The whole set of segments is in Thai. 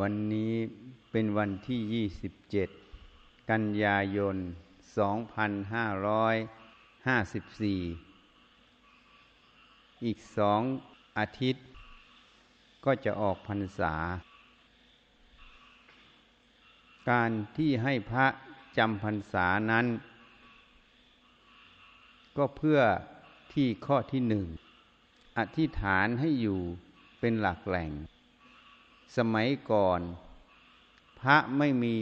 วันนี้เป็นวันที่ 27 กันยายน 2554 อีกสองอาทิตย์ ก็จะออกพรรษา การที่ให้พระจำพรรษานั้น ก็เพื่อที่ข้อที่หนึ่ง อธิษฐานให้อยู่เป็นหลักแหล่ง สมัยก่อน พระไม่มี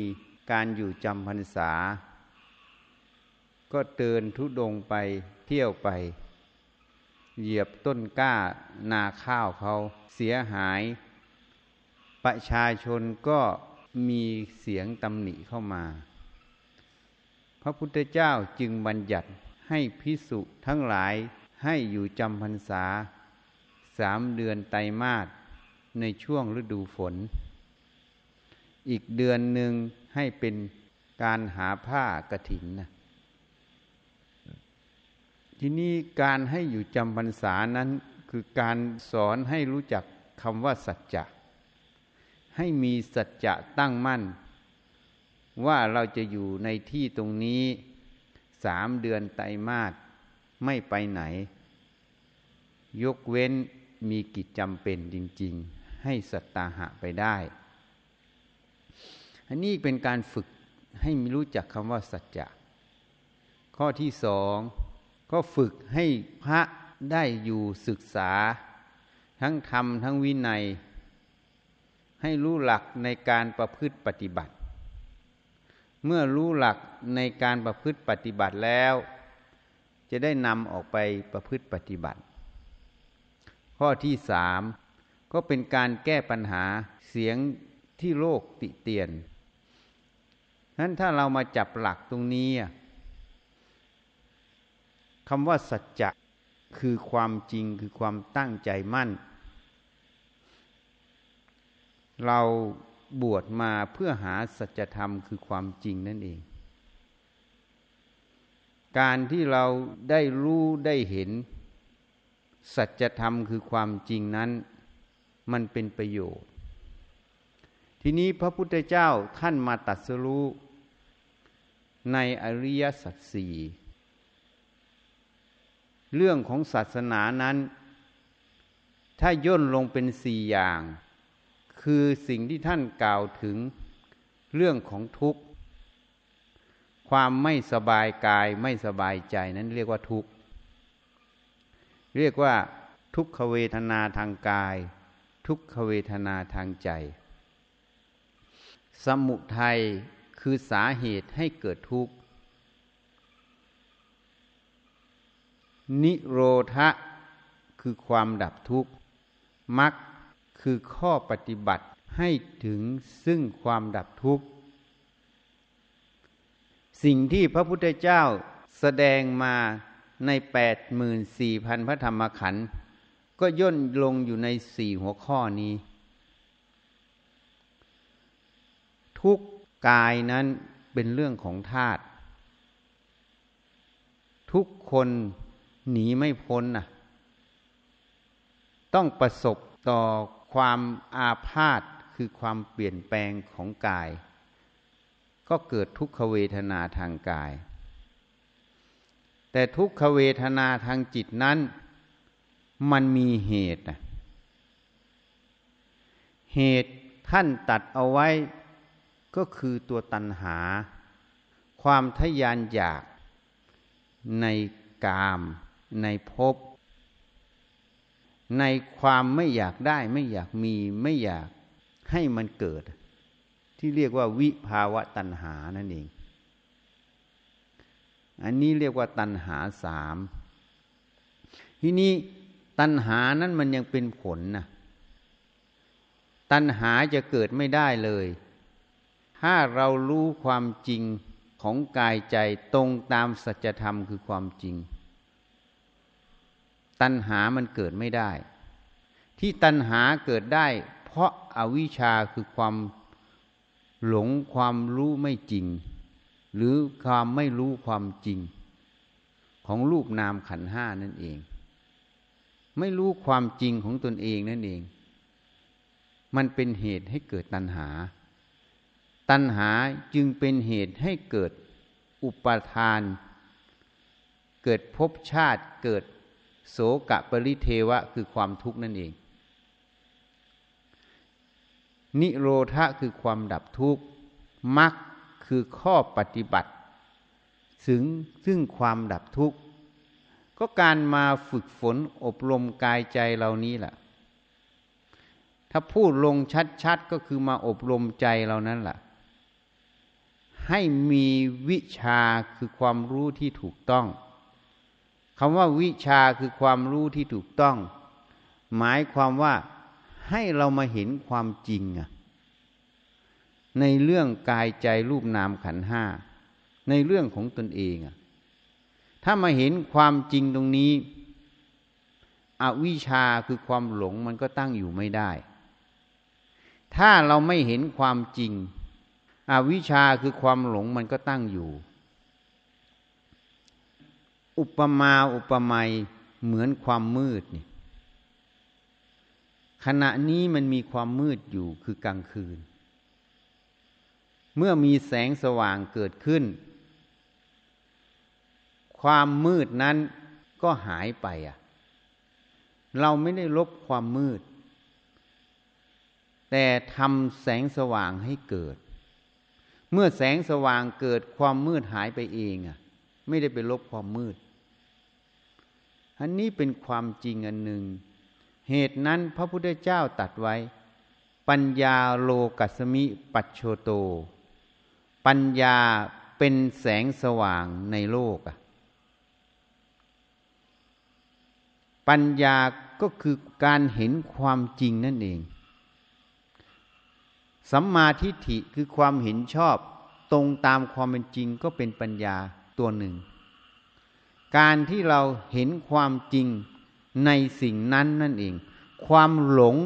การอยู่จำพรรษา ก็เดินทุดงไปเที่ยวไป เหยียบต้นกล้านาข้าวเขาเสียหาย ประชาชนก็มีเสียงตำหนิเข้ามา พระพุทธเจ้าจึงบัญญัติให้พิสุทั้งหลายให้อยู่จำพรรษาสามเดือนไตรมาส ในช่วงฤดูฝน อีกเดือนหนึ่งให้เป็นการหาผ้ากระถินนะทีนี้การให้อยู่จำพรรษานั้นคือการสอนให้รู้จักคำว่าสัจจะ ให้มีสัจจะตั้งมั่น ว่าเราจะอยู่ในที่ตรงนี้สามเดือนไตรมาสไม่ไปไหน ยกเว้นมีกิจจำเป็นจริง ๆ ให้สัตตาหะไปได้ อันนี้เป็นการฝึกให้รู้จักคำว่าสัจจะ ข้อที่สองก็ฝึกให้พระได้อยู่ศึกษา ทั้งธรรมทั้งวินัย ให้รู้หลักในการประพฤติปฏิบัติ เมื่อรู้หลักในการประพฤติปฏิบัติแล้ว จะได้นำออกไปประพฤติปฏิบัติ ข้อที่สาม ก็เป็นการแก้ปัญหาเสียงที่โลกติเตียนนั้นถ้าเรามาจับหลักตรงนี้คำว่าสัจจะคือความจริงคือความตั้งใจมั่น เราบวชมาเพื่อหาสัจธรรมคือความจริงนั่นเอง การที่เราได้รู้ได้เห็น สัจธรรมคือความจริงนั้น มันเป็นประโยชน์ ทีนี้พระพุทธเจ้าท่านมาตัดสรู้ในอริยสัจสี่เรื่องของศาสนานั้น ถ้าย่นลงเป็นสี่อย่าง คือสิ่งที่ท่านกล่าวถึงเรื่องของทุกข์ ความไม่สบายกายไม่สบายใจนั้นเรียกว่าทุกข์ เรียกว่าทุกขเวทนาทางกาย ทุกขเวทนาทางใจ สมุทัยคือสาเหตุให้เกิดทุกข์ นิโรธะคือความดับทุกข์มรรคคือข้อปฏิบัติให้ถึงซึ่งความดับทุกข์ สิ่งที่พระพุทธเจ้าแสดงมาในแปดหมื่นสี่พันพระธรรมขันธ์ ก็ย่นลงอยู่ในสี่หัวข้อนี้ ทุกกายนั้นเป็นเรื่องของธาตุทุกคนหนีไม่พ้นนะต้องประสบต่อความอาพาธคือความเปลี่ยนแปลงของกาย ก็เกิดทุกขเวทนาทางกาย แต่ทุกขเวทนาทางจิตนั้น มันมีเหตุเหตุท่านตัดเอาไว้ก็คือตัวตัณหา ความทยานอยากในกาม ในภพในความไม่อยากได้ ไม่อยากมีไม่อยากให้มันเกิด ที่เรียกว่าวิภาวะตัณหานั่นเอง อันนี้เรียกว่าตัณหาสามทีนี้ ตัณหานั้นมันยังเป็นผลนะตัณหาจะเกิดไม่ได้เลย ถ้าเรารู้ความจริงของกายใจตรงตามสัจธรรมคือความจริง ตัณหามันเกิดไม่ได้ ที่ตัณหาเกิดได้ เพราะอาวิชชาคือความหลงความรู้ไม่จริง หรือความไม่รู้ความจริง ของรูปนามขันห้านั่นเอง ไม่รู้ความจริงของตนเองนั่นเอง มันเป็นเหตุให้เกิดตัณหา ตัณหาจึงเป็นเหตุให้เกิดอุปาทาน เกิดภพชาติเกิดโสกะปริเทวะคือความทุกข์นั่นเอง นิโรธะคือความดับทุกข์มรรคคือข้อปฏิบัติ ถึงซึ่งความดับทุกข์ ก็การมาฝึกฝนอบรมกายใจเหล่านี้แหละถ้าพูดลงชัดๆ ก็คือมาอบรมใจเรานั้นแหละให้มีวิชาคือความรู้ที่ถูกต้องคำว่าวิชาคือความรู้ที่ถูกต้อง หมายความว่าให้เรามาเห็นความจริงอะในเรื่องกายใจรูปนามขันห้า ในเรื่องของตนเองอะ ถ้ามาเห็นความจริงตรงนี้ อวิชาคือความหลงมันก็ตั้งอยู่ไม่ได้ ถ้าเราไม่เห็นความจริง อวิชาคือความหลงมันก็ตั้งอยู่ อุปมาอุปไมยเหมือนความมืดนี่ขณะนี้มันมีความมืดอยู่คือกลางคืน เมื่อมีแสงสว่างเกิดขึ้น ความมืดนั้นก็หายไปอะ เราไม่ได้ลบความมืด แต่ทำแสงสว่างให้เกิด เมื่อแสงสว่างเกิดความมืดหายไปเองอะ ไม่ได้ไปลบความมืด อันนี้เป็นความจริงอันหนึ่ง เหตุนั้นพระพุทธเจ้าตัดไว้ ปัญญาโลกัสมิปัจโชโต ปัญญาเป็นแสงสว่างในโลกอะ ปัญญาก็คือการเห็นความจริงนั่นเอง สัมมาทิฏฐิคือความเห็นชอบตรงตามความเป็นจริงก็เป็นปัญญาตัวหนึ่ง การที่เราเห็นความจริงในสิ่งนั้นนั่นเอง ความหลง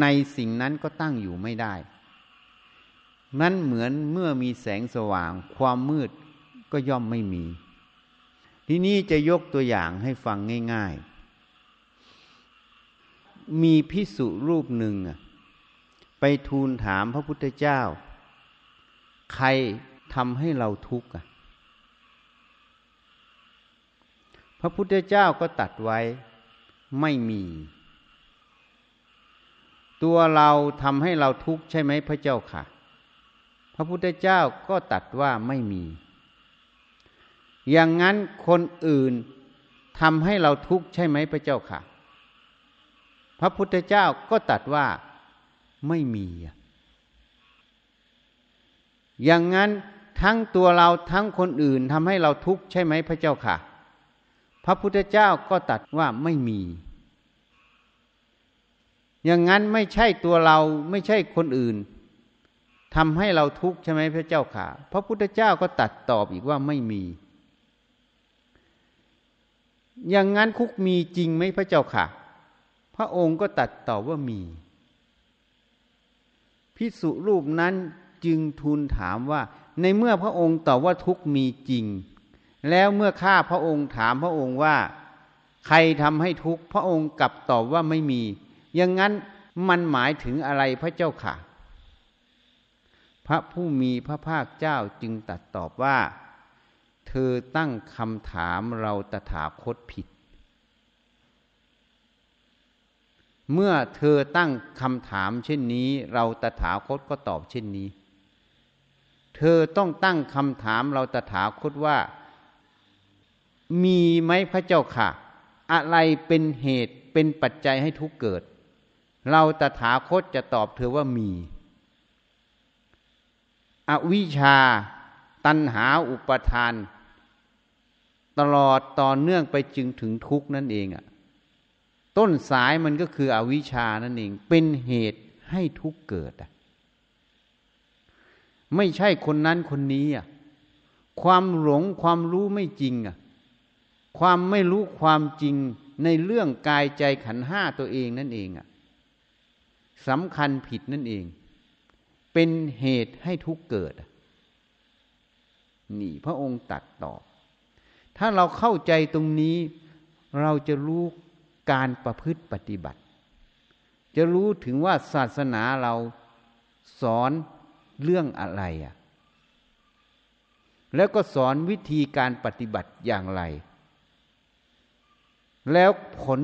ในสิ่งนั้นก็ตั้งอยู่ไม่ได้ นั่นเหมือนเมื่อมีแสงสว่าง ความมืดก็ย่อมไม่มี ที่นี้จะยกตัวอย่างให้ฟังง่าย ๆ มีพิสุรูปหนึ่งไปทูลถามพระพุทธเจ้า ใครทำให้เราทุกข์พระพุทธเจ้าก็ตัดไว้ไม่มี ตัวเราทำให้เราทุกข์ใช่ไหมพระเจ้าค่ะ พระพุทธเจ้าก็ตัดว่าไม่มี อย่างนั้นคนอื่นทำให้เราทุกข์ใช่ไหมพระเจ้าค่ะ พระพุทธเจ้าก็ตัดว่าไม่มี อย่างนั้นทั้งตัวเราทั้งคนอื่นทำให้เราทุกข์ใช่ไหมพระเจ้าค่ะ พระพุทธเจ้าก็ตัดว่าไม่มี อย่างนั้นไม่ใช่ตัวเราไม่ใช่คนอื่นทำให้เราทุกข์ใช่ไหมพระเจ้าค่ะ พระพุทธเจ้าก็ตัดตอบอีกว่าไม่มี อย่างนั้นคุกมีจริงไหมพระเจ้าค่ะ พระองค์ก็ตัดตอบว่ามี พิสุรูปนั้นจึงทูลถามว่า ในเมื่อพระองค์ตอบว่าทุกมีจริง แล้วเมื่อข้าพระองค์ถามพระองค์ว่า ใครทำให้ทุกพระองค์กลับตอบว่าไม่มี อย่างนั้นมันหมายถึงอะไรพระเจ้าค่ะ พระผู้มีพระภาคเจ้าจึงตัดตอบว่า เธอตั้งคำถามเราตถาคตผิด เมื่อเธอตั้งคำถามเช่นนี้ เราตถาคตก็ตอบเช่นนี้ เธอต้องตั้งคำถามเราตถาคตว่า มีไหมพระเจ้าค่ะ อะไรเป็นเหตุเป็นปัจจัยให้ทุกเกิด เราตถาคตจะตอบเธอว่ามี อวิชชา ตัณหาอุปทาน ตลอดต่อเนื่องไปจึงถึงทุกนั่นเองอะ ต้นสายมันก็คืออวิชานั่นเองเป็นเหตุให้ทุกเกิดอะไม่ใช่คนนั้นคนนี้อะความหลงความรู้ไม่จริงอะความไม่รู้ความจริงในเรื่องกายใจขันห้าตัวเองนั่นเองอะสำคัญผิดนั่นเอง เป็นเหตุให้ทุกเกิด นี่พระองค์ตัดตอบ ถ้าเราเข้าใจตรงนี้ เราจะรู้ การประพฤติปฏิบัติ จะรู้ถึงว่าศาสนาเราสอนเรื่องอะไรอะ แล้วก็สอนวิธีการปฏิบัติอย่างไร แล้วผล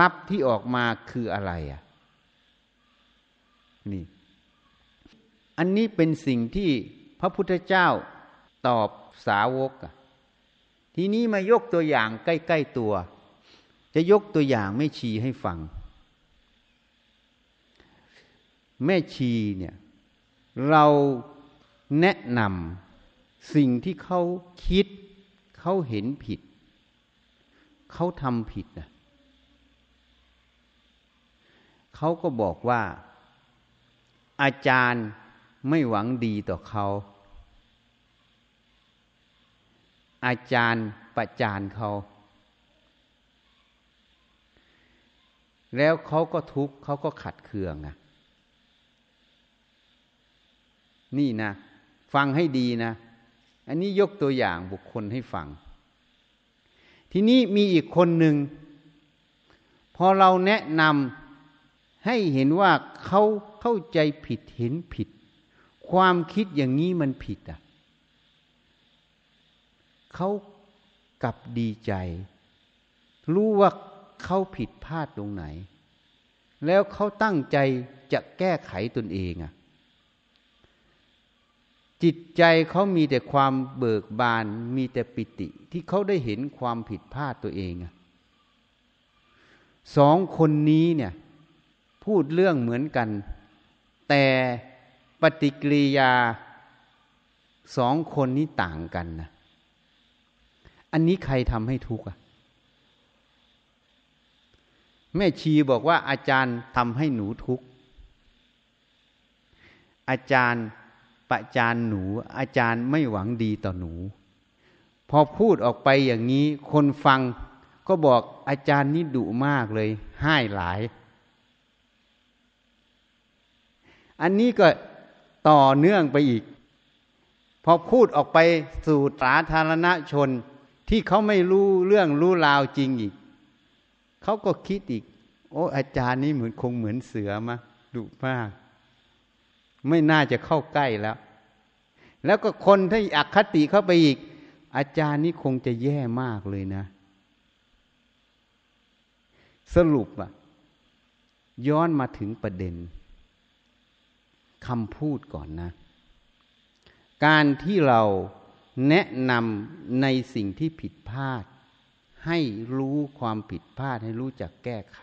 ลัพธ์ที่ออกมาคืออะไรอะ นี่ อันนี้เป็นสิ่งที่พระพุทธเจ้าตอบสาวก ทีนี้มายกตัวอย่างใกล้ ๆตัว จะยกตัวอย่างแม่ชีให้ฟัง แม่ชีเนี่ย เราแนะนำสิ่งที่เขาคิด เขาเห็นผิด เขาทำผิดนะเขาก็บอกว่า อาจารย์ไม่หวังดีต่อเขา อาจารย์ประจานเขา แล้วเขาก็ทุกข์เขาก็ขัดเคืองอะนี่นะ ฟังให้ดีนะ อันนี้ยกตัวอย่างบุคคลให้ฟัง ทีนี้มีอีกคนหนึ่ง พอเราแนะนำให้เห็นว่าเขาเข้าใจผิดเห็นผิด ความคิดอย่างนี้มันผิดอะเขากลับดีใจ รู้ว่า เขาผิดพลาดตรงไหน แล้วเขาตั้งใจจะแก้ไขตนเองอะจิตใจเขามีแต่ความเบิกบานมีแต่ปิติที่เขาได้เห็นความผิดพลาดตัวเองอะสองคนนี้เนี่ยพูดเรื่องเหมือนกัน แต่ปฏิกิริยาสองคนนี้ต่างกันนะอันนี้ใครทำให้ทุกข์อะ แม่ชีบอกว่าอาจารย์ทำให้หนูทุกข์อาจารย์ประจานหนู อาจารย์ไม่หวังดีต่อหนู พอพูดออกไปอย่างนี้ คนฟังก็บอกอาจารย์นี่ดุมากเลยห้หลาย อันนี้ก็ต่อเนื่องไปอีก พอพูดออกไปสู่สาธารณชนที่เขาไม่รู้เรื่องรู้ราวจริงอีก เขาก็คิดอีก โอ้อาจารย์นี่เหมือนคงเหมือนเสือมาดุมาก ไม่น่าจะเข้าใกล้แล้ว แล้วก็คนที่อคติเข้าไปอีก อาจารย์นี่คงจะแย่มากเลยนะ สรุปอะย้อนมาถึงประเด็นคำพูดก่อนนะ การที่เราแนะนำในสิ่งที่ผิดพลาด ให้รู้ความผิดพลาดให้รู้จักแก้ไข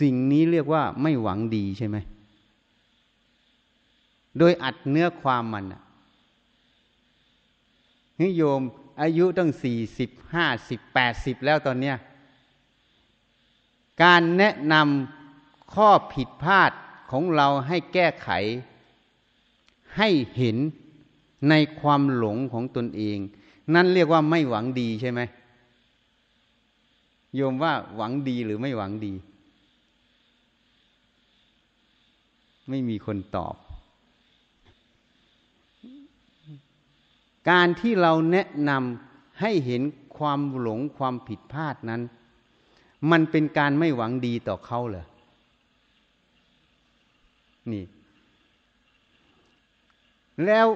สิ่งนี้เรียกว่าไม่หวังดีใช่ไหม โดยอัดเนื้อความมันนิโยมอายุตั้งสี่สิบห้าสิบแปดสิบแล้วตอนเนี้ยการแนะนำข้อผิดพลาดของเราให้แก้ไข ให้เห็นในความหลงของตนเอง นั่นเรียกว่าไม่หวังดีใช่ไหม โยมว่าหวังดีหรือไม่หวังดี ไม่มีคนตอบ การที่เราแนะนำให้เห็นความหลงความผิดพลาดนั้น มันเป็นการไม่หวังดีต่อเขาเหรอ นี่ แล้ว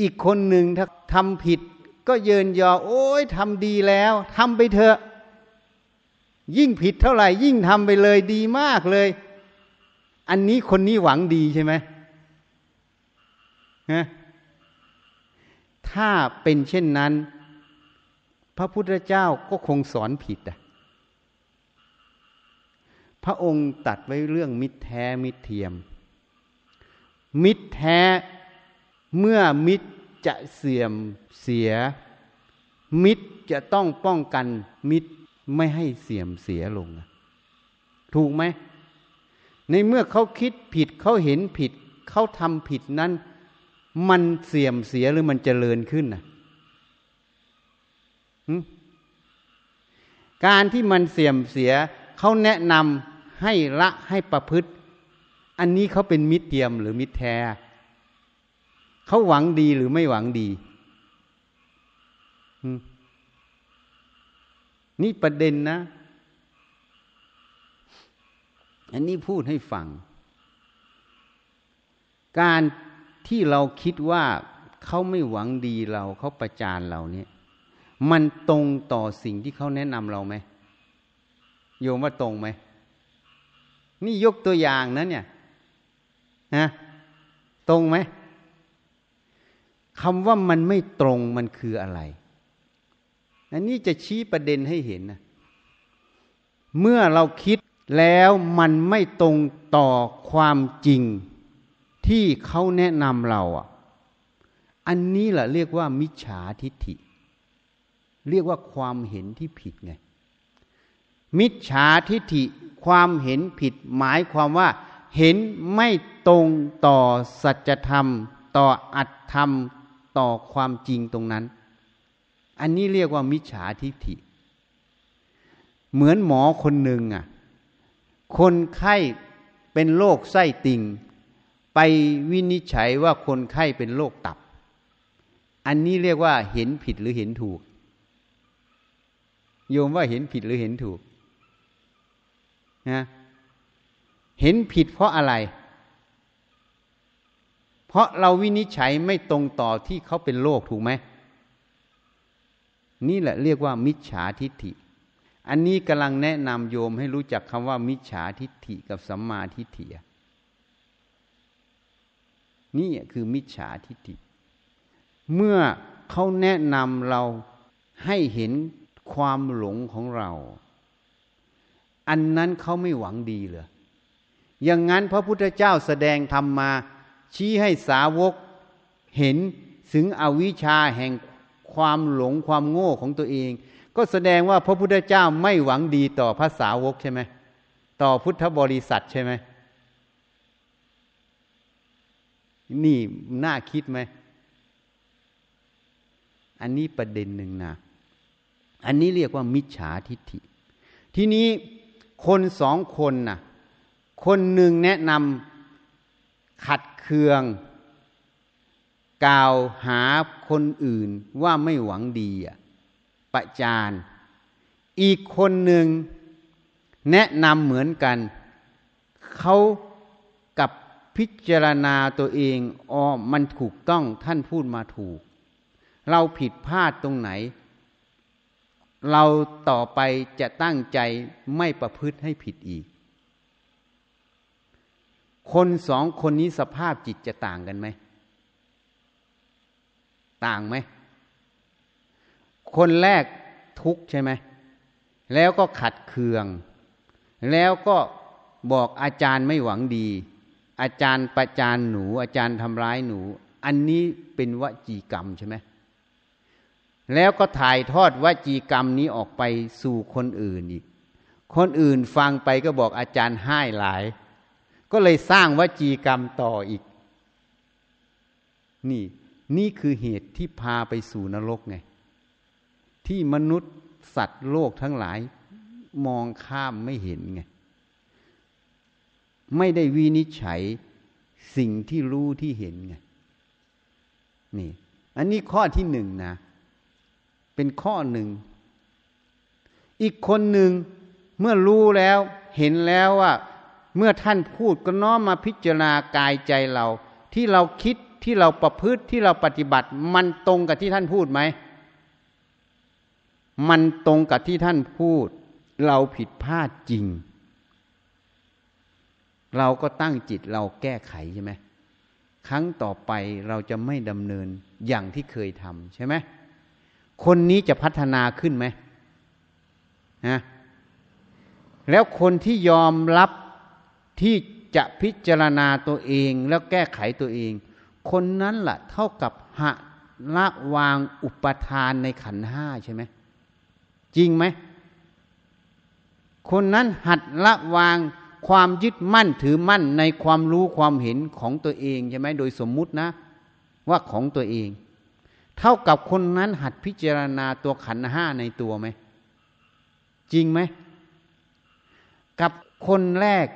อีกคนหนึ่งถ้าทำผิดก็เยินยอ โอ้ยทำดีแล้วทำไปเถอะ ยิ่งผิดเท่าไหร่ ยิ่งทำไปเลยดีมากเลย อันนี้คนนี้หวังดีใช่ไหมฮะถ้าเป็นเช่นนั้น พระพุทธเจ้าก็คงสอนผิดอะพระองค์ตัดไว้เรื่องมิตรแท้มิตรเทียม มิตรแท้เมื่อมิตรจะเสื่อมเสีย มิตรจะต้องป้องกันมิตร ไม่ให้เสื่อมเสียลง ถูกไหม ในเมื่อเขาคิดผิดเขาเห็นผิด เขาทำผิดนั้น มันเสื่อมเสียหรือมันเจริญขึ้นนะการที่มันเสื่อมเสีย เขาแนะนำให้ละให้ประพฤติ อันนี้เขาเป็นมิตรเทียมหรือมิตรแท้เขาหวังดีหรือไม่หวังดี นี่ประเด็นนะ อันนี้พูดให้ฟัง การที่เราคิดว่าเขาไม่หวังดีเราเขาประจานเราเนี่ย มันตรงต่อสิ่งที่เขาแนะนำเราไหมโยมว่าตรงไหมนี่ยกตัวอย่างนะเนี่ยนะตรงไหมคำว่ามันไม่ตรงมันคืออะไร อันนี้จะชี้ประเด็นให้เห็นนะเมื่อเราคิดแล้วมันไม่ตรงต่อความจริงที่เขาแนะนำเราอะ อันนี้แหละเรียกว่ามิจฉาทิฏฐิ เรียกว่าความเห็นที่ผิดไง มิจฉาทิฏฐิความเห็นผิดหมายความว่า เห็นไม่ตรงต่อสัจธรรม ต่ออัตธรรม ต่อความจริงตรงนั้น อันนี้เรียกว่ามิจฉาทิฏฐิ เหมือนหมอคนหนึ่งอะ คนไข้เป็นโรคไส้ติ่ง ไปวินิจฉัยว่าคนไข้เป็นโรคตับ อันนี้เรียกว่าเห็นผิดหรือเห็นถูก โยมว่าเห็นผิดหรือเห็นถูกนะเห็นผิดเพราะอะไร เพราะเราวินิจฉัยไม่ตรงต่อที่เขาเป็นโรคถูกไหม นี่แหละเรียกว่า มิจฉาทิฏฐิ อันนี้กำลังแนะนำโยมให้รู้จักคำว่า มิจฉาทิฏฐิกับสัมมาทิฏฐินี่คือมิจฉาทิฏฐิ เมื่อเขาแนะนำเราให้เห็นความหลงของเรา อันนั้นเขาไม่หวังดีเลยอย่างนั้นพระพุทธเจ้าแสดงธรรมมา ชี้ให้สาวกเห็นถึงอวิชชาแห่ง ความหลงความโง่ของตัวเอง ก็แสดงว่าพระพุทธเจ้าไม่หวังดีต่อพระสาวกใช่ไหมต่อพุทธบริษัทใช่ไหมนี่น่าคิดไหม อันนี้ประเด็นหนึ่งนะ อันนี้เรียกว่ามิจฉาทิฏฐิ ทีนี้คนสองคนนะ่ะ คนหนึ่งแนะนำขัดเคือง กล่าวหาคนอื่นว่าไม่หวังดีอะประจานอีกคนหนึ่งแนะนำเหมือนกัน เขากับพิจารณาตัวเองอ๋อมันถูกต้องท่านพูดมาถูก เราผิดพลาดตรงไหน เราต่อไปจะตั้งใจไม่ประพฤติให้ผิดอีก คนสองคนนี้สภาพจิตจะต่างกันไหม ต่างไหม คนแรกทุกข์ใช่ไหม แล้วก็ขัดเคือง แล้วก็บอกอาจารย์ไม่หวังดี อาจารย์ประจานหนู อาจารย์ทำร้ายหนู อันนี้เป็นวจีกรรมใช่ไหม แล้วก็ถ่ายทอดวจีกรรมนี้ออกไปสู่คนอื่นอีก คนอื่นฟังไปก็บอกอาจารย์ให้หลาย ก็เลยสร้างวจีกรรมต่ออีก นี่ นี่คือเหตุที่พาไปสู่นรกไง ที่มนุษย์สัตว์โลกทั้งหลายมองข้ามไม่เห็นไง ไม่ได้วินิจฉัยสิ่งที่รู้ที่เห็นไง นี่ อันนี้ข้อที่หนึ่งนะ เป็นข้อหนึ่ง อีกคนหนึ่งเมื่อรู้แล้วเห็นแล้วว่า เมื่อท่านพูดก็น้อมมาพิจารณากายใจเรา ที่เราคิด ที่เราประพฤติที่เราปฏิบัติ มันตรงกับที่ท่านพูดไหม มันตรงกับที่ท่านพูด เราผิดพลาดจริง เราก็ตั้งจิตเราแก้ไขใช่ไหมครั้งต่อไปเราจะไม่ดำเนินอย่างที่เคยทำใช่ไหมคนนี้จะพัฒนาขึ้นไหมนะแล้วคนที่ยอมรับที่จะพิจารณาตัวเองแล้วแก้ไขตัวเอง คนนั้นละ่ะ เท่ากับหะละวางอุปทานในขันห้าใช่ไหมจริงไหม คนนั้นหัดละวางความยึดมั่นถือมั่นในความรู้ความเห็นของตัวเองใช่ไหมโดยสมมุตินะ ว่าของตัวเอง เท่ากับคนนั้นหัดพิจารณาตัวขันห้าในตัวไหม จริงไหม กับคนแรก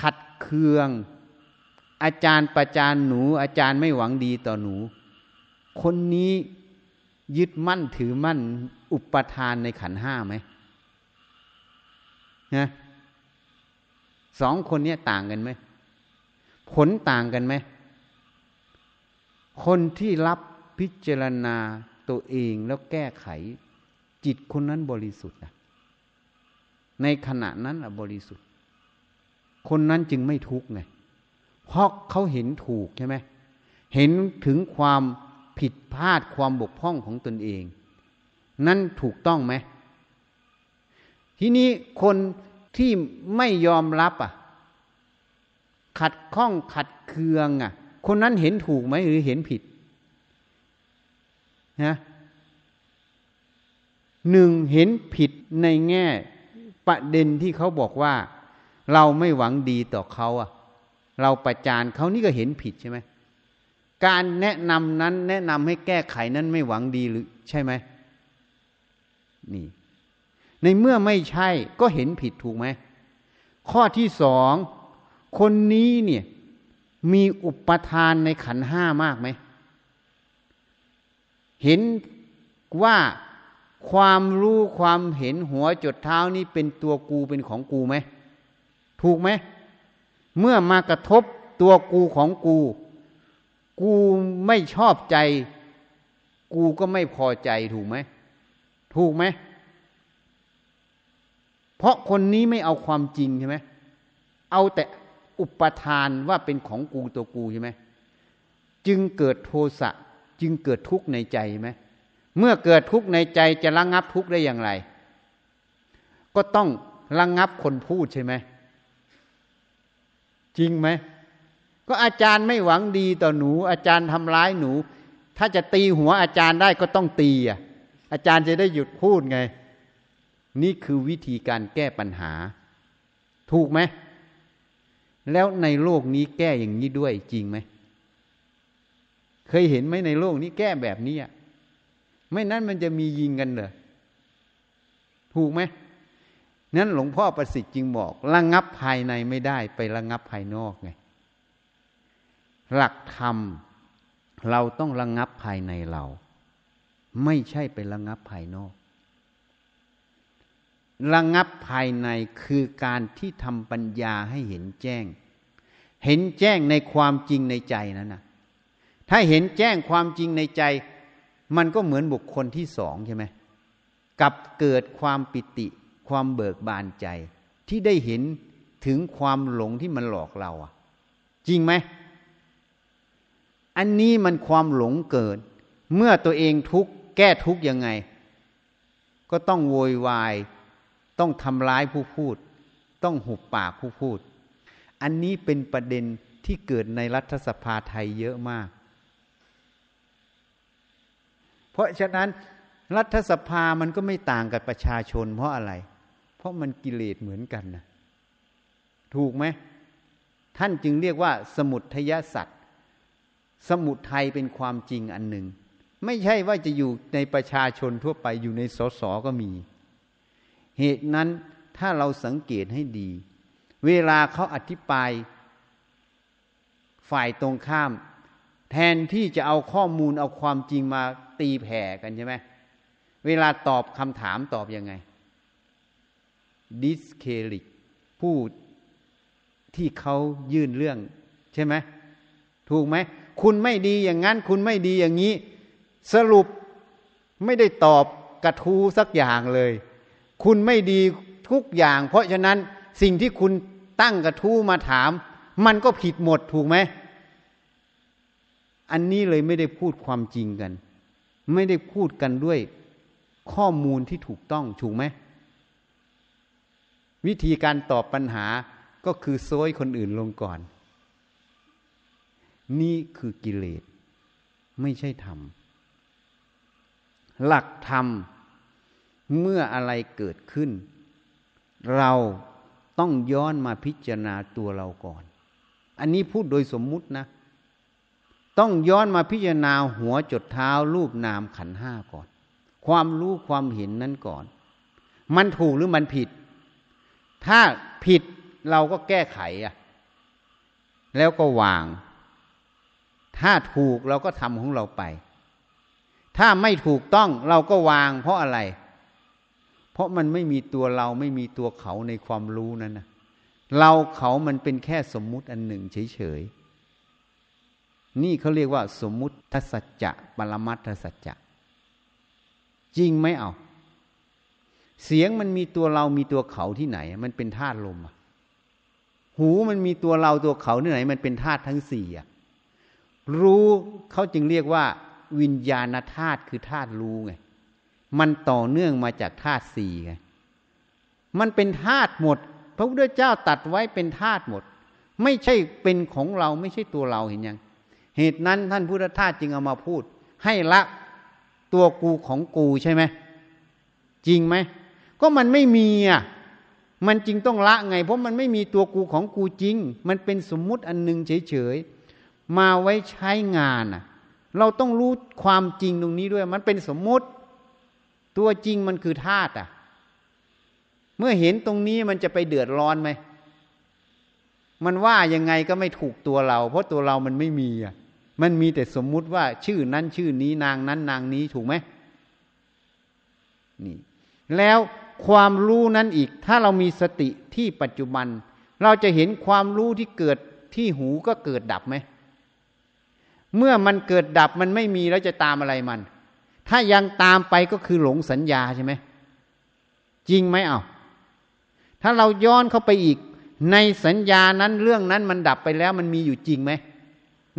ขัดเคือง อาจารย์ประจานหนู อาจารย์ไม่หวังดีต่อหนู คนนี้ยึดมั่นถือมั่นอุปทานในขันห้าไหมนะสองคนนี้ต่างกันไหม ผลต่างกันไหม คนที่รับพิจารณาตัวเองแล้วแก้ไข จิตคนนั้นบริสุทธิ์ในขณะนั้นอะบริสุทธิ์ คนนั้นจึงไม่ทุกข์ไง เพราะเขาเห็นถูกใช่ไหมเห็นถึงความผิดพลาดความบกพร่องของตนเอง นั่นถูกต้องไหมทีนี้คนที่ไม่ยอมรับอะ ขัดข้องขัดเคืองอะ คนนั้นเห็นถูกไหมหรือเห็นผิดนะหนึ่งเห็นผิดในแง่ประเด็นที่เขาบอกว่า เราไม่หวังดีต่อเขาอะ เราประจานเขานี่ก็เห็นผิดใช่ไหมการแนะนำนั้นแนะนำให้แก้ไขนั้นไม่หวังดีหรือใช่ไหมนี่ ในเมื่อไม่ใช่ก็เห็นผิดถูกไหมข้อที่สองคนนี้เนี่ยมีอุปทานในขันห้ามากไหม เห็นว่าความรู้ความเห็นหัวจดเท้านี่เป็นตัวกูเป็นของกูไหม ถูกไหม เมื่อมากระทบตัวกูของกู กูไม่ชอบใจ กูก็ไม่พอใจถูกไหม ถูกไหม เพราะคนนี้ไม่เอาความจริงใช่ไหม เอาแต่อุปทานว่าเป็นของกูตัวกูใช่ไหม จึงเกิดโทสะจึงเกิดทุกข์ในใจไหม เมื่อเกิดทุกข์ในใจจะระงงับทุกข์ได้อย่างไร ก็ต้องระงงับคนพูดใช่ไหม จริงไหมก็อาจารย์ไม่หวังดีต่อหนู อาจารย์ทำร้ายหนู ถ้าจะตีหัวอาจารย์ได้ก็ต้องตีอะ อาจารย์จะได้หยุดพูดไง นี่คือวิธีการแก้ปัญหา ถูกไหมแล้วในโลกนี้แก้อย่างนี้ด้วยจริงไหม เคยเห็นไหมในโลกนี้แก้แบบนี้อะ ไม่นั้นมันจะมียิงกันเหรอ ถูกไหม นั้นหลวงพ่อประสิทธิ์จึงบอกระงงับภายในไม่ได้ไประงงับภายนอกไงหลักธรรมเราต้องระงงับภายในเรา ไม่ใช่ไประงงับภายนอก ระงงับภายในคือการที่ทำปัญญาให้เห็นแจ้ง เห็นแจ้งในความจริงในใจนั้นนะถ้าเห็นแจ้งความจริงในใจ มันก็เหมือนบุคคลที่สองใช่ไหมกับเกิดความปิติ ความเบิกบานใจ ที่ได้เห็นถึงความหลงที่มันหลอกเราอะ จริงไหม อันนี้มันความหลงเกิด เมื่อตัวเองทุกข์แก้ทุกข์ยังไง ก็ต้องโวยวาย ต้องทำร้ายผู้พูด ต้องหุบปากผู้พูด อันนี้เป็นประเด็นที่เกิดในรัฐสภาไทยเยอะมาก เพราะฉะนั้นรัฐสภามันก็ไม่ต่างกับประชาชนเพราะอะไร ราะมันกิเลสเหมือนกันนะถูกไหมท่านจึงเรียกว่า สมุทยสัตว์สมุทัยเป็นความจริงอันหนึ่ง ไม่ใช่ว่าจะอยู่ในประชาชนทั่วไปอยู่ในสสก็มี เหตุนั้นถ้าเราสังเกตให้ดี เวลาเขาอธิบาย ฝ่ายตรงข้าม แทนที่จะเอาข้อมูลเอาความจริงมาตีแผ่กันใช่ไหมเวลาตอบคำถามตอบยังไง ดิสเคลิกผู้ที่เขายื่นเรื่อง ใช่ไหมถูกไหม คุณไม่ดีอย่างนั้น คุณไม่ดีอย่างนี้ สรุปไม่ได้ตอบกระทู้สักอย่างเลย คุณไม่ดีทุกอย่าง เพราะฉะนั้นสิ่งที่คุณตั้งกระทู้มาถาม มันก็ผิดหมดถูกไหม อันนี้เลยไม่ได้พูดความจริงกัน ไม่ได้พูดกันด้วยข้อมูลที่ถูกต้องถูกไหม วิธีการตอบปัญหาก็คือโซยคนอื่นลงก่อน นี่คือกิเลส ไม่ใช่ธรรม หลักธรรม เมื่ออะไรเกิดขึ้น เราต้องย้อนมาพิจารณาตัวเราก่อน อันนี้พูดโดยสมมุตินะ ต้องย้อนมาพิจารณาหัวจดเท้ารูปนามขันห้าก่อน ความรู้ความเห็นนั้นก่อน มันถูกหรือมันผิด ถ้าผิดเราก็แก้ไขอะ แล้วก็วาง ถ้าถูกเราก็ทำของเราไป ถ้าไม่ถูกต้องเราก็วาง เพราะอะไร เพราะมันไม่มีตัวเราไม่มีตัวเขาในความรู้นั้นนะเราเขามันเป็นแค่สมมุติอันหนึ่งเฉยๆ นี่เขาเรียกว่า สมมุติทสัจจะปรมัตถสัจจะ จริงไหมเอา เสียงมันมีตัวเรามีตัวเขาที่ไหน มันเป็นธาตุลมอะหูมันมีตัวเราตัวเขาที่ไหน มันเป็นธาตุทั้งสี่อะรู้เขาจึงเรียกว่า วิญญาณธาตุคือธาตุรู้ไงมันต่อเนื่องมาจากธาตุสี่ไงมันเป็นธาตุหมด พระพุทธเจ้าตัดไว้เป็นธาตุหมด ไม่ใช่เป็นของเราไม่ใช่ตัวเราเห็นยัง เหตุนั้นท่านพุทธทาสจึงเอามาพูด ให้ละตัวกูของกูใช่ไหมจริงไหม ก็มันไม่มีอะมันจริงต้องละไง เพราะมันไม่มีตัวกูของกูจริง มันเป็นสมมุติอันหนึ่งเฉยๆมาไว้ใช้งานอะ เราต้องรู้ความจริงตรงนี้ด้วย มันเป็นสมมุติ ตัวจริงมันคือธาตุอะ เมื่อเห็นตรงนี้มันจะไปเดือดร้อนไหมมันว่ายังไงก็ไม่ถูกตัวเรา เพราะตัวเรามันไม่มีอะมันมีแต่สมมุติว่าชื่อนั้นชื่อนี้นางนั้นนางนี้ถูกไหมนี่ แล้ว ความรู้นั้นอีก ถ้าเรามีสติที่ปัจจุบัน เราจะเห็นความรู้ที่เกิดที่หูก็เกิดดับไหม เมื่อมันเกิดดับมันไม่มีแล้วจะตามอะไรมัน ถ้ายังตามไปก็คือหลงสัญญาใช่ไหม จริงไหมเอาถ้าเราย้อนเข้าไปอีก ในสัญญานั้นเรื่องนั้นมันดับไปแล้วมันมีอยู่จริงไหม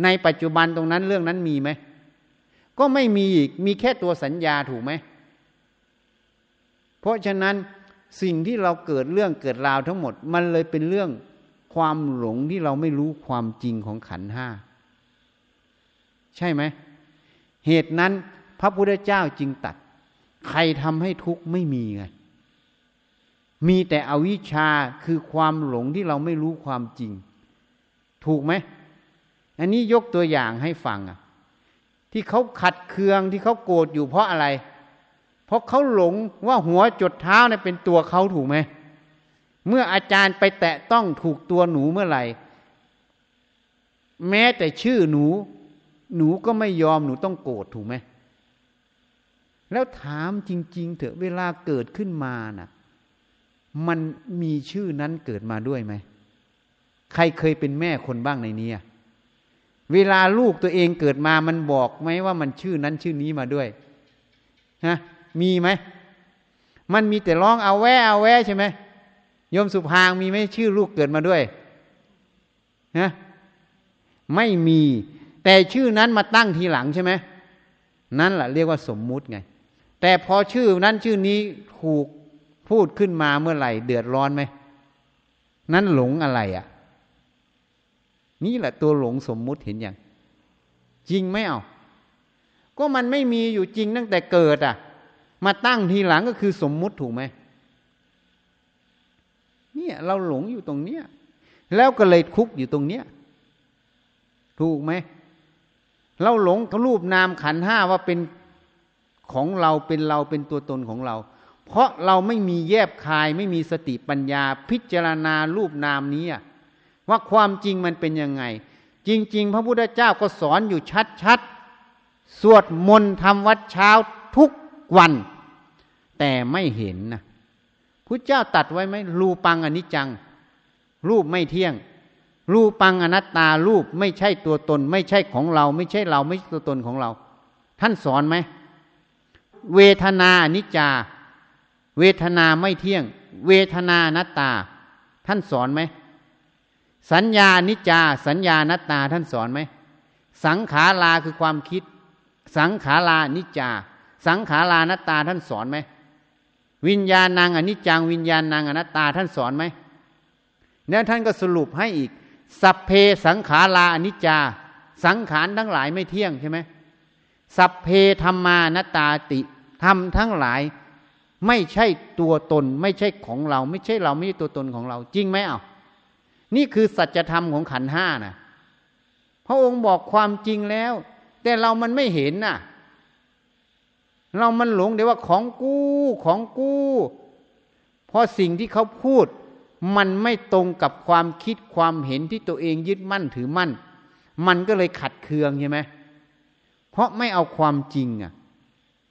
ในปัจจุบันตรงนั้นเรื่องนั้นมีไหม ก็ไม่มีอีก มีแค่ตัวสัญญาถูกไหม เพราะฉะนั้นสิ่งที่เราเกิดเรื่องเกิดราวทั้งหมด มันเลยเป็นเรื่องความหลงที่เราไม่รู้ความจริงของขันห้าใช่ไหม เหตุนั้นพระพุทธเจ้าจึงตัด ใครทำให้ทุกข์ไม่มีไงมีแต่อวิชชาคือความหลงที่เราไม่รู้ความจริง ถูกไหม อันนี้ยกตัวอย่างให้ฟังอะ ที่เขาขัดเคืองที่เขาโกรธอยู่เพราะอะไร เพราะเขาหลงว่าหัวจดเท้าเนี่ยเป็นตัวเขาถูกไหม เมื่ออาจารย์ไปแตะต้องถูกตัวหนูเมื่อไหร่ แม้แต่ชื่อหนู หนูก็ไม่ยอมหนูต้องโกรธถูกไหม แล้วถามจริง ๆ เถอะเวลาเกิดขึ้นมานะ่ะ มันมีชื่อนั้นเกิดมาด้วยไหม ใครเคยเป็นแม่คนบ้างในนี้เวลาลูกตัวเองเกิดมามันบอกไหมว่ามันชื่อนั้นชื่อนี้มาด้วย ฮะ มีไหม มันมีแต่ร้องเอาแวเอาแวใช่ไหมโยมสุพางมีไหมชื่อลูกเกิดมาด้วยนะไม่มี แต่ชื่อนั้นมาตั้งทีหลังใช่ไหมนั่นแหละเรียกว่าสมมุติไง แต่พอชื่อนั้นชื่อนี้ถูกพูดขึ้นมาเมื่อไหร่ เดือดร้อนไหมนั้นหลงอะไรอะ่ะ นี่แหละตัวหลงสมมุติเห็นอย่าง จริงไหมเอาก็มันไม่มีอยู่จริงตั้งแต่เกิดอะ มาตั้งทีหลังก็คือสมมุติถูกไหมเนี่ยเราหลงอยู่ตรงเนี้ยแล้วก็เลยคุกอยู่ตรงเนี้ยถูกไหมเราหลงรูปนามขันห้าว่าเป็นของเราเป็นเราเป็นตัวตนของเรา เพราะเราไม่มีแยบคายไม่มีสติปัญญา พิจารณารูปนามนี้ว่าความจริงมันเป็นยังไง จริง ๆ พระพุทธเจ้าก็สอนอยู่ชัดๆสวดมนต์ทำวัดเช้าทุก วัน แต่ไม่เห็นนะพุทธเจ้าตัดไว้ไหมรูปังอนิจจัง รูปไม่เที่ยง รูปังอนัตตารูปไม่ใช่ตัวตน ไม่ใช่ของเรา ไม่ใช่เราไม่ใช่ตัวตนของเรา ท่านสอนไหมเวทนาอนิจจา เวทนาไม่เที่ยง เวทนานัตตา ท่านสอนไหมสัญญานิจจา สัญญานัตตาท่านสอนไหมสังขาราคือความคิด สังขารานิจจา สังขารานัตตาท่านสอนไหมวิญญาณนางอนิจจังวิญญาณนางอนัตตาท่านสอนไหมแล้วท่านก็สรุปให้อีก สัพเพสังขาราอนิจจา สังขารทั้งหลายไม่เที่ยงใช่ไหมสัพเพธรรมานตาติธรรมทั้งหลายไม่ใช่ตัวตน ไม่ใช่ของเรา ไม่ใช่เราไม่ใช่ตัวตนของเรา จริงไหมเอะนี่คือสัจธรรมของขันห้านะพระองค์บอกความจริงแล้ว แต่เรามันไม่เห็นน่ะ เรามันหลงเดี๋ยวว่าของกู้ของกู้เพราะสิ่งที่เขาพูด มันไม่ตรงกับความคิดความเห็นที่ตัวเองยึดมั่นถือมั่น มันก็เลยขัดเคืองใช่ไหมเพราะไม่เอาความจริงอะ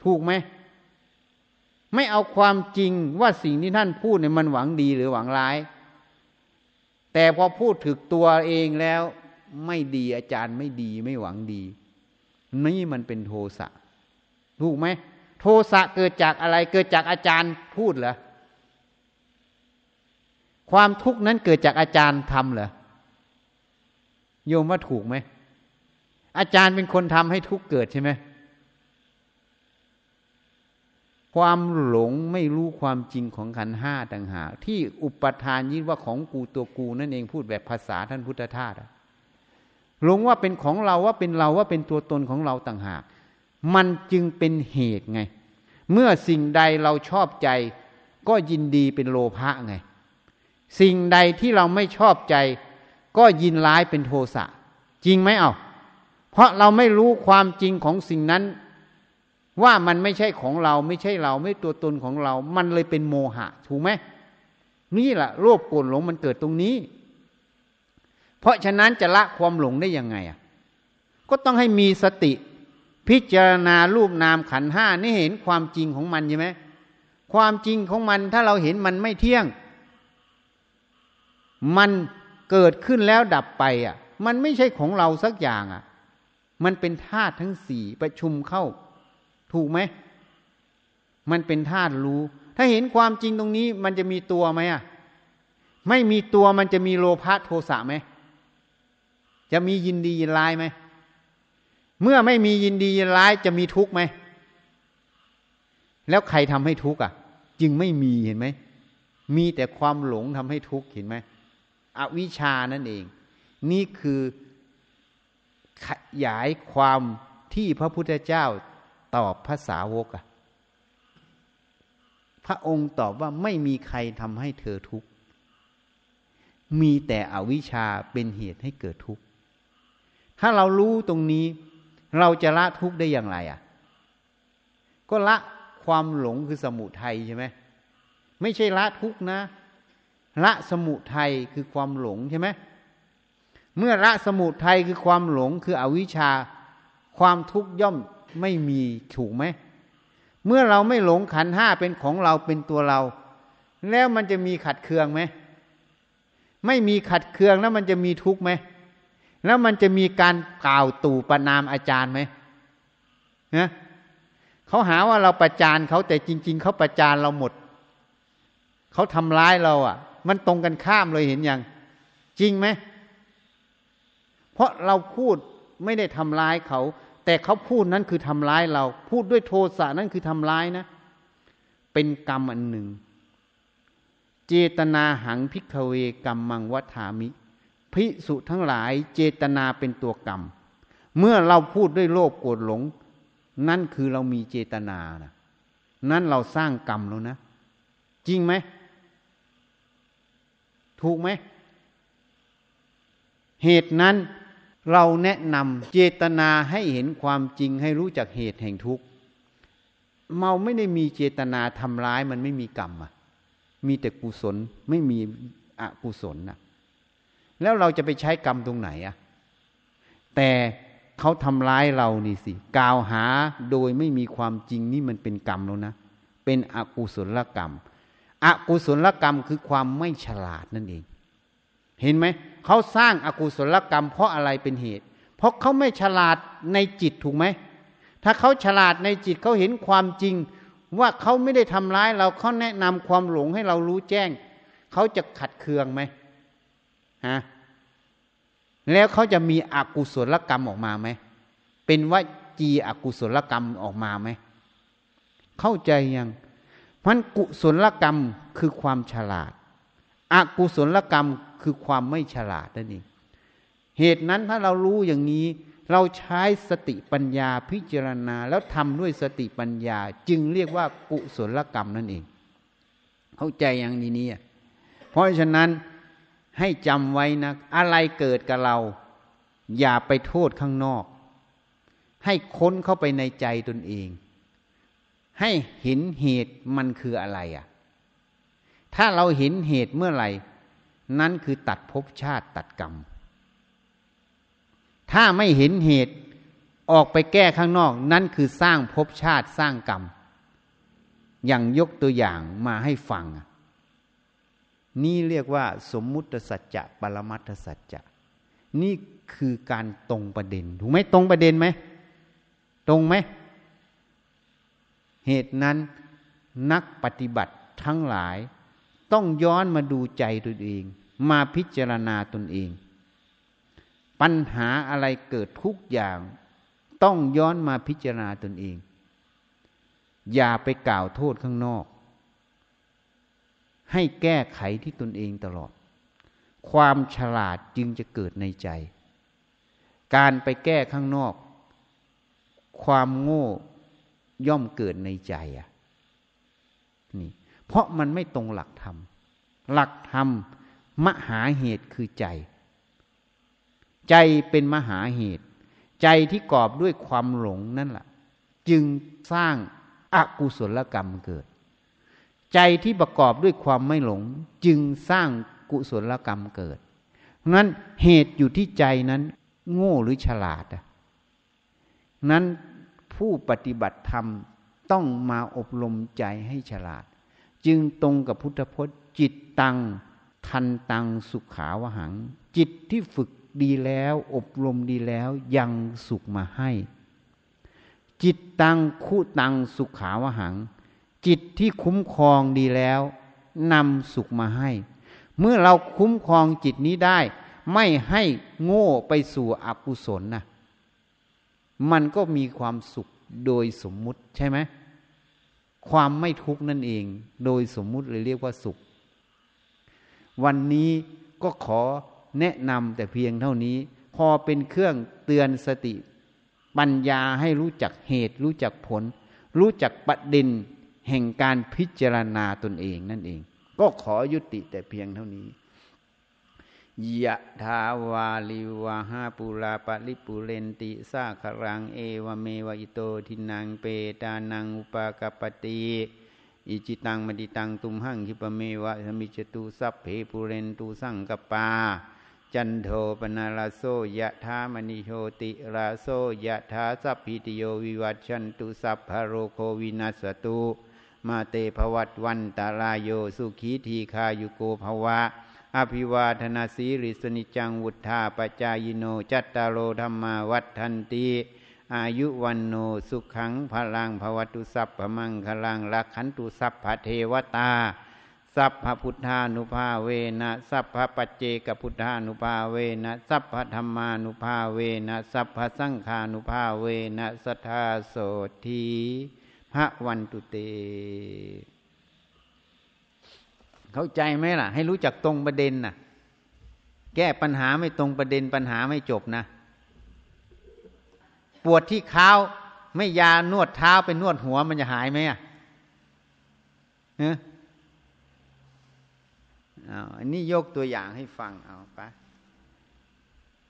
ถูกไหมไม่เอาความจริงว่าสิ่งที่ท่านพูดเนี่ยมันหวังดีหรือหวังร้าย แต่พอพูดถึกตัวเองแล้ว ไม่ดีอาจารย์ไม่ดีไม่หวังดีนี่มันเป็นโทสะถูกไหม ทสะเกิดจากอะไรเกิดจากอาจารย์พูดเหรอความทุกข์นั้นเกิดจากอาจารย์ทำเหรอโยมว่าถูกไหมอาจารย์เป็นคนทำให้ทุกข์เกิดใช่ไหมความหลงไม่รู้ความจริงของขันห้าต่างหากที่อุปทานยึดว่าของกูตัวกูนั่นเองพูดแบบภาษาท่านพุทธทาสหลงว่าเป็นของเราว่าเป็นเราว่าเป็นตัวตนของเราต่างหาก มันจึงเป็นเหตุไง เมื่อสิ่งใดเราชอบใจ ก็ยินดีเป็นโลภะไง สิ่งใดที่เราไม่ชอบใจ ก็ยินร้ายเป็นโทสะ จริงไหมเอาเพราะเราไม่รู้ความจริงของสิ่งนั้น ว่ามันไม่ใช่ของเราไม่ใช่เราไม่ตัวตนของเรา มันเลยเป็นโมหะ ถูกไหมนี่แหละโลภโกรธหลงมันเกิดตรงนี้ เพราะฉะนั้นจะละความหลงได้ยังไงอะก็ต้องให้มีสติ พิจารณารูปนามขันห้านี่เห็นความจริงของมันใช่ไหมความจริงของมันถ้าเราเห็นมันไม่เที่ยง มันเกิดขึ้นแล้วดับไปอะ มันไม่ใช่ของเราสักอย่างอะ มันเป็นธาตุทั้งสี่ประชุมเข้า ถูกไหม มันเป็นธาตุรู้ ถ้าเห็นความจริงตรงนี้ มันจะมีตัวไหมอะ ไม่มีตัวมันจะมีโลภะโทสะไหม จะมียินดียินร้ายไหม เมื่อไม่มียินดียินร้ายจะมีทุกข์ไหม แล้วใครทำให้ทุกข์อะ จึงไม่มีเห็นไหม มีแต่ความหลงทำให้ทุกข์เห็นไหม อวิชานั่นเอง นี่คือขยายความที่พระพุทธเจ้าตอบภาษาวกอะพระองค์ตอบว่าไม่มีใครทำให้เธอทุกข์ มีแต่อวิชชาเป็นเหตุให้เกิดทุกข์ ถ้าเรารู้ตรงนี้ เราจะละทุกข์ได้อย่างไรอะ ก็ละความหลงคือสมุทัยใช่ไหมไม่ใช่ละทุกข์นะ ละสมุทัยคือความหลงใช่ไหมเมื่อละสมุทัยคือความหลงคืออวิชชา ความทุกข์ย่อมไม่มีถูกไหมเมื่อเราไม่หลงขันห้าเป็นของเราเป็นตัวเรา แล้วมันจะมีขัดเคืองไหมไม่มีขัดเคืองแล้วมันจะมีทุกข์ไหม แล้วมันจะมีการกล่าวตู่ประนามอาจารย์ไหมนะเขาหาว่าเราประจานเขาแต่จริง ๆเขาประจานเราหมด เขาทำร้ายเราอะ มันตรงกันข้ามเลยเห็นยัง จริงไหม เพราะเราพูดไม่ได้ทำร้ายเขา แต่เขาพูดนั้นคือทำร้ายเรา พูดด้วยโทสะนั้นคือทำร้ายนะ เป็นกรรมอันหนึ่ง เจตนาหังพิกเวกรรมมังวัฏามิ พิสุทั้งหลายเจตนาเป็นตัวกรรม เมื่อเราพูดด้วยโลภโกรธหลง นั่นคือเรามีเจตนานะนั่นเราสร้างกรรมแล้วนะ จริงไหม ถูกไหม เหตุนั้นเราแนะนำเจตนาให้เห็นความจริงให้รู้จักเหตุแห่งทุกข์เมาไม่ได้มีเจตนาทำร้ายมันไม่มีกรรมอะมีแต่กุศลไม่มีอกุศลน่ะ แล้วเราจะไปใช้กรรมตรงไหนอะแต่เขาทำร้ายเรานี่สิ กล่าวหาโดยไม่มีความจริงนี่มันเป็นกรรมแล้วนะ เป็นอกุศลกรรม อกุศลกรรมคือความไม่ฉลาดนั่นเอง เห็นไหม เขาสร้างอากุศลกรรม เพราะอะไรเป็นเหตุ เพราะเขาไม่ฉลาดในจิตถูกไหม ถ้าเขาฉลาดในจิตเขาเห็นความจริง ว่าเขาไม่ได้ทำร้ายเราเขาแนะนำความหลงให้เรารู้แจ้ง เขาจะขัดเคืองไหม ฮะแล้วเขาจะมีอกุศลกรรมออกมาไหมเป็นวจีอกุศลกรรมออกมาไหมเข้าใจยังมันกุศลกรรมคือความฉลาดอกุศลกรรมคือความไม่ฉลาดนั่นเองเหตุนั้นถ้าเรารู้อย่างนี้ เราใช้สติปัญญาพิจารณาแล้วทำด้วยสติปัญญา จึงเรียกว่ากุศลกรรมนั่นเอง เข้าใจอย่างนี้นี่เพราะฉะนั้น ให้จำไว้นะ อะไรเกิดกับเรา อย่าไปโทษข้างนอก ให้ค้นเข้าไปในใจตนเอง ให้เห็นเหตุมันคืออะไรอะ่ะ ถ้าเราเห็นเหตุเมื่อไหร่ นั่นคือตัดภพชาติตัดกรรม ถ้าไม่เห็นเหตุออกไปแก้ข้างนอก นั่นคือสร้างภพชาติสร้างกรรม อย่างยกตัวอย่างมาให้ฟัง นี่เรียกว่าสมมุติสัจจะปรมัตถสัจจะ นี่คือการตรงประเด็น ถูกไหมตรงประเด็นไหม ตรงไหม เหตุนั้นนักปฏิบัติทั้งหลาย ต้องย้อนมาดูใจตนเอง มาพิจารณาตนเอง ปัญหาอะไรเกิดทุกอย่าง ต้องย้อนมาพิจารณาตนเอง อย่าไปกล่าวโทษข้างนอก ให้แก้ไขที่ตนเองตลอด ความฉลาดจึงจะเกิดในใจ การไปแก้ข้างนอก ความโง่ย่อมเกิดในใจอะนี่เพราะมันไม่ตรงหลักธรรม หลักธรรมมหาเหตุคือใจ ใจเป็นมหาเหตุ ใจที่กอบด้วยความหลงนั่นแหละจึงสร้างอากุศลกรรมเกิด ใจที่ประกอบด้วยความไม่หลง จึงสร้างกุศลกรรมเกิดนั้นเหตุอยู่ที่ใจนั้น โง่หรือฉลาดอะนั้นผู้ปฏิบัติธรรมต้องมาอบรมใจให้ฉลาด จึงตรงกับพุทธพจน์ จิตตัง ทันตังสุขาวหัง จิตที่ฝึกดีแล้ว อบรมดีแล้วยังสุขมาให้ จิตตังคู่ตังสุขาวหัง จิตที่คุ้มครองดีแล้วนำสุขมาให้ เมื่อเราคุ้มครองจิตนี้ได้ ไม่ให้โง่ไปสู่อกุศลนะมันก็มีความสุขโดยสมมุติใช่ไหมความไม่ทุกข์นั่นเอง โดยสมมุติเลยเรียกว่าสุข วันนี้ก็ขอแนะนำแต่เพียงเท่านี้ พอเป็นเครื่องเตือนสติ ปัญญาให้รู้จักเหตุ รู้จักผล รู้จักประเด็น แห่งการพิจารณาตนเองนั่นเอง ก็ขอยุติแต่เพียงเท่านี้ยะถาวาริวะหาปูราปะริปูเรนติสาคะรังเอวะเมวะ อิโตทินนังเปตานังอุปะกัปปะติอิจฉิตัง ปัตถิตังตุมหัง ขิปปะเมวะ สะมิชฌะตุสัพเพปูเรนตุสังกัปปา จันโทปัณณะระโส ยะถา มะณิโชติลาโซยะธาสัพพิติโยวิวัตชันตุสัพพโรโควินัสตุ มาเตภวัตวันตาลายโยสุขีทีคายุโกภวะ อภิวาธนาสีริสนิจังวุธาปจายโนจัตตาโลธรรมาวัฏทันตีอายุวันโนสุขังพลังภวตุสัพพมังคลังลักขันตุสัพพเทวตา สัพพพุทธานุภาเวนะสัพพปัจเจกพุทธานุภาเวนะสัพพธรรมานุภาเวนะสัพพสังฆานุภาเวนะสัทธาโสที พระวันตุเต เข้าใจไหมล่ะ ให้รู้จักตรงประเด็นน่ะ แก้ปัญหาไม่ตรงประเด็นปัญหาไม่จบนะ ปวดที่เท้าไม่ยานวดเท้าไปนวดหัวมันจะหายไหมอะเอออันนี้ยกตัวอย่างให้ฟังเอาไป